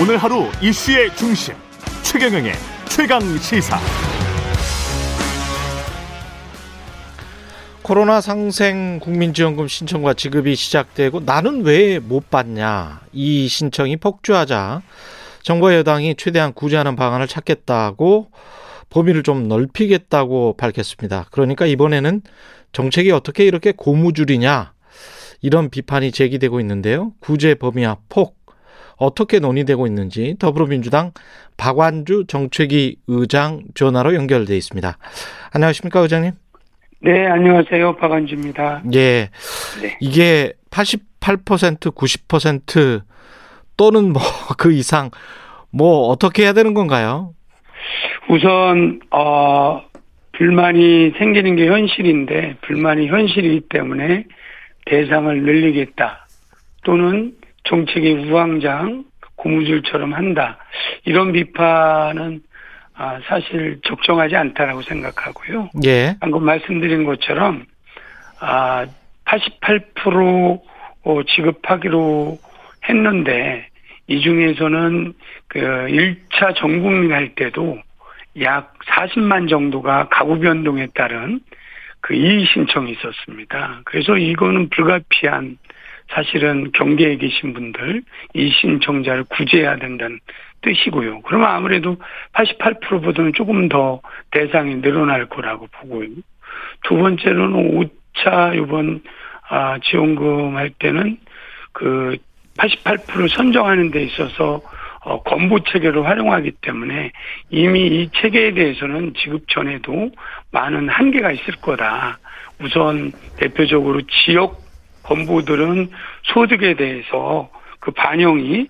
오늘 하루 이슈의 중심 최경영의 최강 시사. 코로나 상생 국민지원금 신청과 지급이 시작되고 나는 왜 못 받냐 이 신청이 폭주하자 정부와 여당이 최대한 구제하는 방안을 찾겠다고 범위를 좀 넓히겠다고 밝혔습니다. 그러니까 이번에는 정책이 어떻게 이렇게 고무줄이냐 이런 비판이 제기되고 있는데요. 구제 범위와 폭 어떻게 논의되고 있는지 더불어민주당 박완주 정책위 의장 전화로 연결돼 있습니다. 안녕하십니까 의장님? 네, 안녕하세요. 박완주입니다. 예. 네. 이게 88% 90% 또는 뭐 그 이상 뭐 어떻게 해야 되는 건가요? 우선 어 불만이 생기는 게 현실인데 불만이 현실이기 때문에 대상을 늘리겠다 또는 정책의 우왕장 고무줄처럼 한다 이런 비판은 아, 사실 적정하지 않다라고 생각하고요. 예. 방금 말씀드린 것처럼 아, 88% 어, 지급하기로 했는데 이 중에서는 그 1차 전국민 할 때도 약 40만 정도가 가구 변동에 따른 그 이의 신청이 있었습니다. 그래서 이거는 불가피한 사실은 경계에 계신 분들 이 신청자를 구제해야 된다는 뜻이고요. 그러면 아무래도 88%보다는 조금 더 대상이 늘어날 거라고 보고요. 두 번째로는 5차 이번 아 지원금 할 때는 그 88% 선정하는 데 있어서 어, 건보 체계를 활용하기 때문에 이미 이 체계에 대해서는 지급 전에도 많은 한계가 있을 거다. 우선 대표적으로 지역 건보들은 소득에 대해서 그 반영이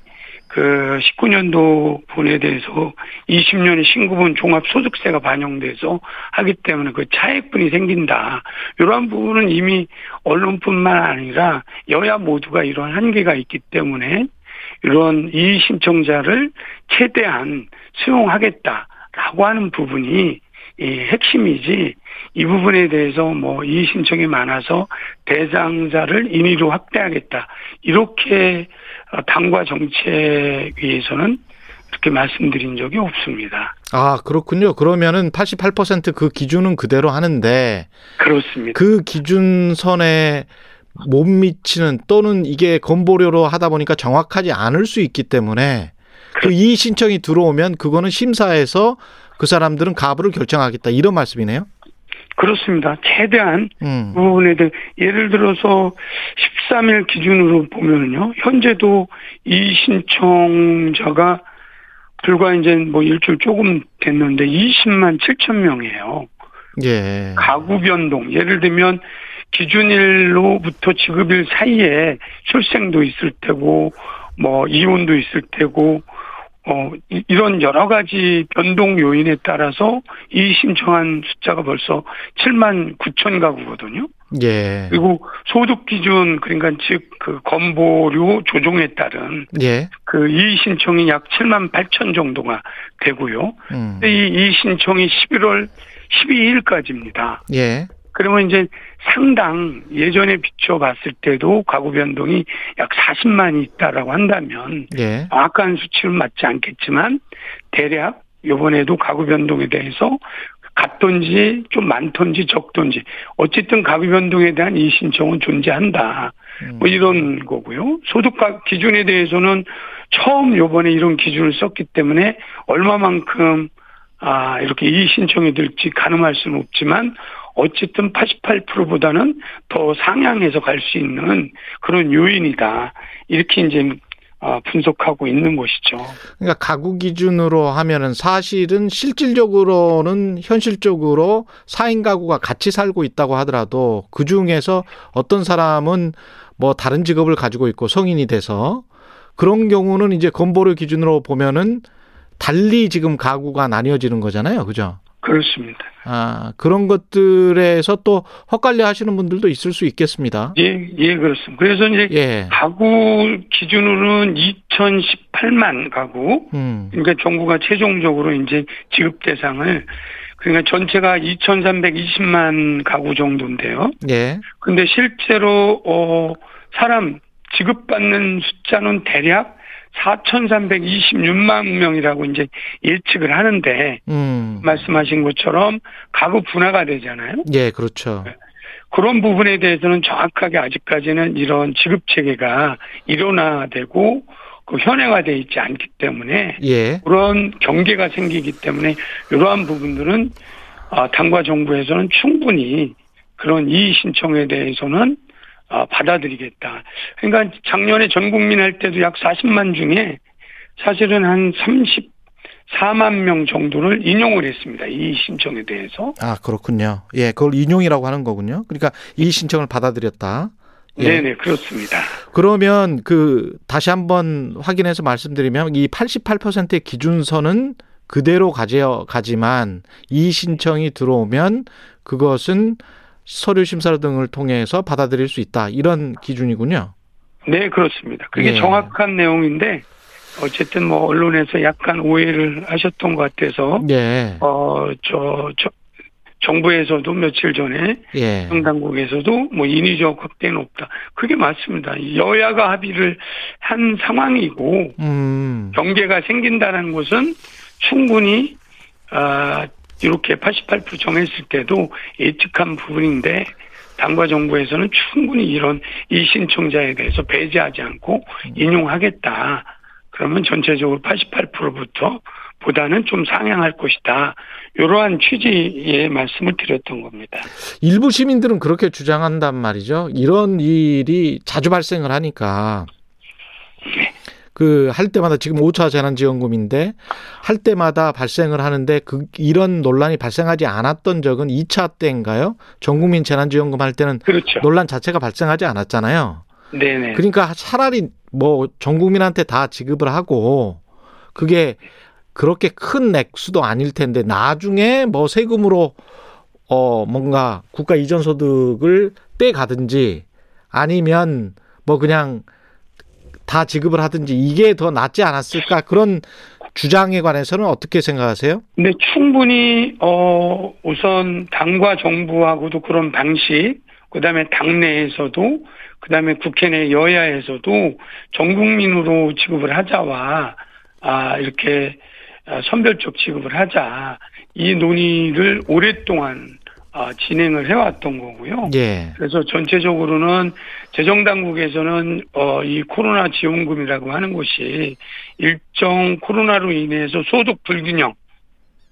그 19년도 분에 대해서 20년에 신고분 종합소득세가 반영돼서 하기 때문에 그 차액분이 생긴다. 이러한 부분은 이미 언론뿐만 아니라 여야 모두가 이런 한계가 있기 때문에 이런 이의 신청자를 최대한 수용하겠다라고 하는 부분이 이 핵심이지 이 부분에 대해서 뭐 이의 신청이 많아서 대상자를 인위로 확대하겠다 이렇게 당과 정책위에서는 그렇게 말씀드린 적이 없습니다. 아 그렇군요. 그러면은 88%그 기준은 그대로 하는데 그렇습니다. 그 기준선에 못 미치는 또는 이게 건보료로 하다 보니까 정확하지 않을 수 있기 때문에 그이 신청이 들어오면 그거는 심사에서 그 사람들은 가부를 결정하겠다 이런 말씀이네요. 그렇습니다. 최대한 음. 그 부분에 대해 예를 들어서 13일 기준으로 보면요. 현재도 이 신청자가 불과 이제 뭐 일주일 조금 됐는데 20만 7천 명이에요. 예. 가구 변동 예를 들면 기준일로부터 지급일 사이에 출생도 있을 테고 뭐 이혼도 있을 테고 어 이런 여러 가지 변동 요인에 따라서 이 신청한 숫자가 벌써 7만 9천 가구거든요. 예. 그리고 소득 기준 그러니까 즉 그 건보료 조정에 따른 예. 그 이 신청이 약 7만 8천 정도가 되고요. 음. 이, 이 신청이 11월 12일까지입니다. 예. 그러면 이제 상당 예전에 비춰봤을 때도 가구 변동이 약 40만이 있다라고 한다면 예. 정확한 수치는 맞지 않겠지만 대략 요번에도 가구 변동에 대해서 같던지 좀 많던지 적던지 어쨌든 가구 변동에 대한 이 신청은 존재한다. 뭐 음. 이런 거고요. 소득가 기준에 대해서는 처음 요번에 이런 기준을 썼기 때문에 얼마만큼 아 이렇게 이 신청이 될지 가늠할 수는 없지만 어쨌든 88%보다는 더 상향해서 갈 수 있는 그런 요인이다. 이렇게 이제 어, 분석하고 있는 것이죠. 그러니까 가구 기준으로 하면은 사실은 실질적으로는 현실적으로 4인 가구가 같이 살고 있다고 하더라도 그 중에서 어떤 사람은 뭐 다른 직업을 가지고 있고 성인이 돼서 그런 경우는 이제 건보료 기준으로 보면은 달리 지금 가구가 나뉘어지는 거잖아요. 그죠? 그렇습니다. 아, 그런 것들에서 또 헛갈려 하시는 분들도 있을 수 있겠습니다. 예, 예, 그렇습니다. 그래서 이제 예. 가구 기준으로는 2018만 가구, 음. 그러니까 정부가 최종적으로 이제 지급 대상을 그러니까 전체가 2,320만 가구 정도인데요. 예. 근데 실제로 어 사람 지급받는 숫자는 대략 4,326만 명이라고 이제 예측을 하는데 음. 말씀하신 것처럼 가구 분화가 되잖아요. 예, 그렇죠. 그런 부분에 대해서는 정확하게 아직까지는 이런 지급 체계가 일원화되고 그 현행화돼 있지 않기 때문에 예. 그런 경계가 생기기 때문에 이러한 부분들은 아, 당과 정부에서는 충분히 그런 이의 신청에 대해서는 아, 받아들이겠다. 그러니까 작년에 전 국민 할 때도 약 40만 중에 사실은 한 34만 명 정도를 인용을 했습니다. 이 신청에 대해서. 아, 그렇군요. 예, 그걸 인용이라고 하는 거군요. 그러니까 이 신청을 받아들였다. 예. 네네, 그렇습니다. 그러면 그 다시 한번 확인해서 말씀드리면 이 88%의 기준선은 그대로 가져 가지만 이 신청이 들어오면 그것은 서류 심사 등을 통해서 받아들일 수 있다. 이런 기준이군요. 네, 그렇습니다. 그게 예. 정확한 내용인데 어쨌든 뭐 언론에서 약간 오해를 하셨던 것 같아서 예. 어, 저, 저 정부에서도 며칠 전에 예. 당당국에서도 뭐 인위적 확대는 없다. 그게 맞습니다. 여야가 합의를 한 상황이고 음. 경계가 생긴다는 것은 충분히 아 이렇게 88% 정했을 때도 예측한 부분인데 당과 정부에서는 충분히 이런 이 신청자에 대해서 배제하지 않고 인용하겠다. 그러면 전체적으로 88%부터 보다는 좀 상향할 것이다. 이러한 취지의 말씀을 드렸던 겁니다. 일부 시민들은 그렇게 주장한단 말이죠. 이런 일이 자주 발생을 하니까 그 할 때마다 지금 5차 재난지원금인데 할 때마다 발생을 하는데 그 이런 논란이 발생하지 않았던 적은 2차 때인가요? 전국민 재난지원금 할 때는 그렇죠. 논란 자체가 발생하지 않았잖아요. 네네. 그러니까 차라리 뭐 전 국민한테 다 지급을 하고 그게 그렇게 큰 액수도 아닐 텐데 나중에 뭐 세금으로 어 뭔가 국가 이전 소득을 떼 가든지 아니면 뭐 그냥 다 지급을 하든지 이게 더 낫지 않았을까 그런 주장에 관해서는 어떻게 생각하세요? 근데 충분히 어 우선 당과 정부하고도 그런 방식, 그다음에 당내에서도 그다음에 국회 내 여야에서도 전 국민으로 지급을 하자와 아 이렇게 아, 선별적 지급을 하자 이 논의를 오랫동안 아, 진행을 해왔던 거고요. 예. 그래서 전체적으로는 재정 당국에서는 어, 이 코로나 지원금이라고 하는 것이 일정 코로나로 인해서 소득 불균형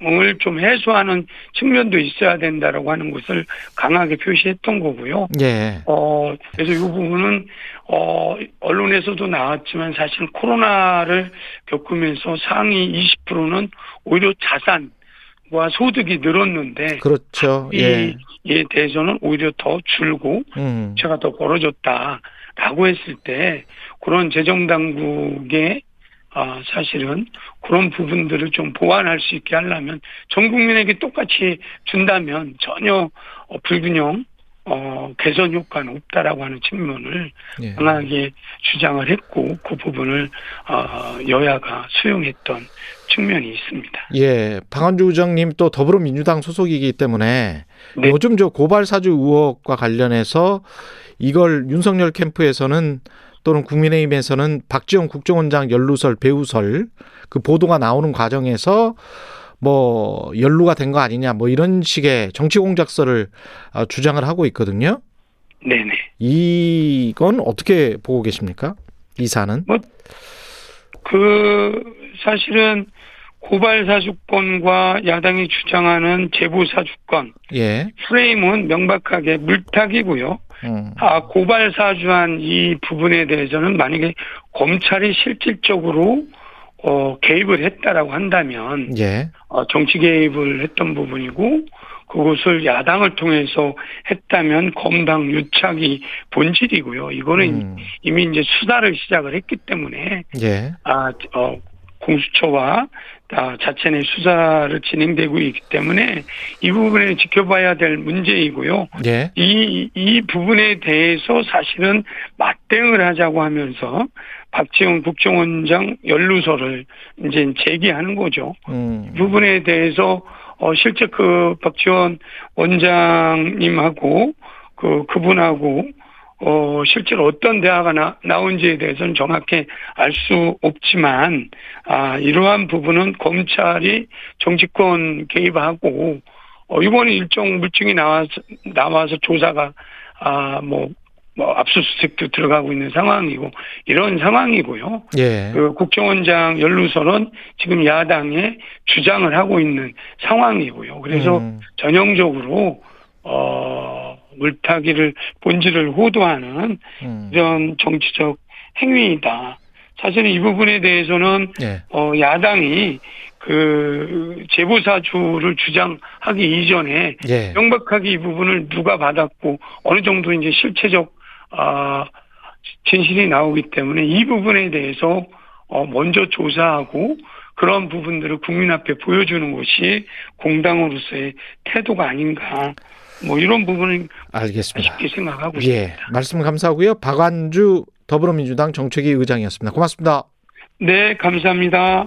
을 좀 해소하는 측면도 있어야 된다라고 하는 것을 강하게 표시했던 거고요. 예. 어, 그래서 이 부분은, 어, 언론에서도 나왔지만 사실 코로나를 겪으면서 상위 20%는 오히려 자산 과 소득이 늘었는데, 그렇죠. 예. 이에 대해서는 오히려 더 줄고, 음. 부채가 더 벌어졌다라고 했을 때, 그런 재정 당국의 아, 사실은 그런 부분들을 좀 보완할 수 있게 하려면 전 국민에게 똑같이 준다면 전혀 어, 불균형 어, 개선 효과는 없다라고 하는 측면을 예. 강하게 주장을 했고 그 부분을 어, 여야가 수용했던 측면이 있습니다. 예, 방한주 의장님 또 더불어민주당 소속이기 때문에 네. 요즘 저 고발 사주 의혹과 관련해서 이걸 윤석열 캠프에서는 또는 국민의힘에서는 박지원 국정원장 연루설 배우설 그 보도가 나오는 과정에서 뭐 연루가 된 거 아니냐 뭐 이런 식의 정치 공작설을 어, 주장을 하고 있거든요. 네네. 이건 어떻게 보고 계십니까? 이 사안은? 그 사실은 고발 사주권과 야당이 주장하는 제보 사주권 예. 프레임은 명백하게 물타기고요. 음. 아, 고발 사주한 이 부분에 대해서는 만약에 검찰이 실질적으로 어, 개입을 했다라고 한다면 예. 어, 정치 개입을 했던 부분이고 그것을 야당을 통해서 했다면 검당 유착이 본질이고요. 이거는 음. 이미 이제 수사를 시작을 했기 때문에 예. 아, 어, 공수처와 아, 자체 내 수사를 진행되고 있기 때문에 이 부분에 지켜봐야 될 문제이고요. 예. 이, 이 부분에 대해서 사실은 맞대응을 하자고 하면서 박지원 국정원장 연루서를 이제 제기하는 거죠. 음. 이 부분에 대해서 어, 실제 그 박지원 원장님하고 그, 그분하고 어, 실제로 어떤 대화가 나, 나온지에 대해서는 정확히 알 수 없지만, 아, 이러한 부분은 검찰이 정치권 개입하고, 어, 이번에 일정 물증이 나와서, 나와서 조사가, 아, 뭐, 뭐, 압수수색도 들어가고 있는 상황이고, 이런 상황이고요. 예. 그 국정원장 연루설은 지금 야당에 주장을 하고 있는 상황이고요. 그래서 음, 전형적으로, 어, 물타기를 본질을 호도하는 음. 이런 정치적 행위이다. 사실은 이 부분에 대해서는 예. 어 야당이 그 제보사주를 주장하기 이전에 예. 명백하게 이 부분을 누가 받았고 어느 정도 이제 실체적 아 진실이 나오기 때문에 이 부분에 대해서 어 먼저 조사하고 그런 부분들을 국민 앞에 보여주는 것이 공당으로서의 태도가 아닌가 뭐 이런 부분은 알겠습니다. 아쉽게 생각하고 예. 있습니다. 말씀 감사하고요. 박완주 더불어민주당 정책위 의장이었습니다. 고맙습니다. 네, 감사합니다.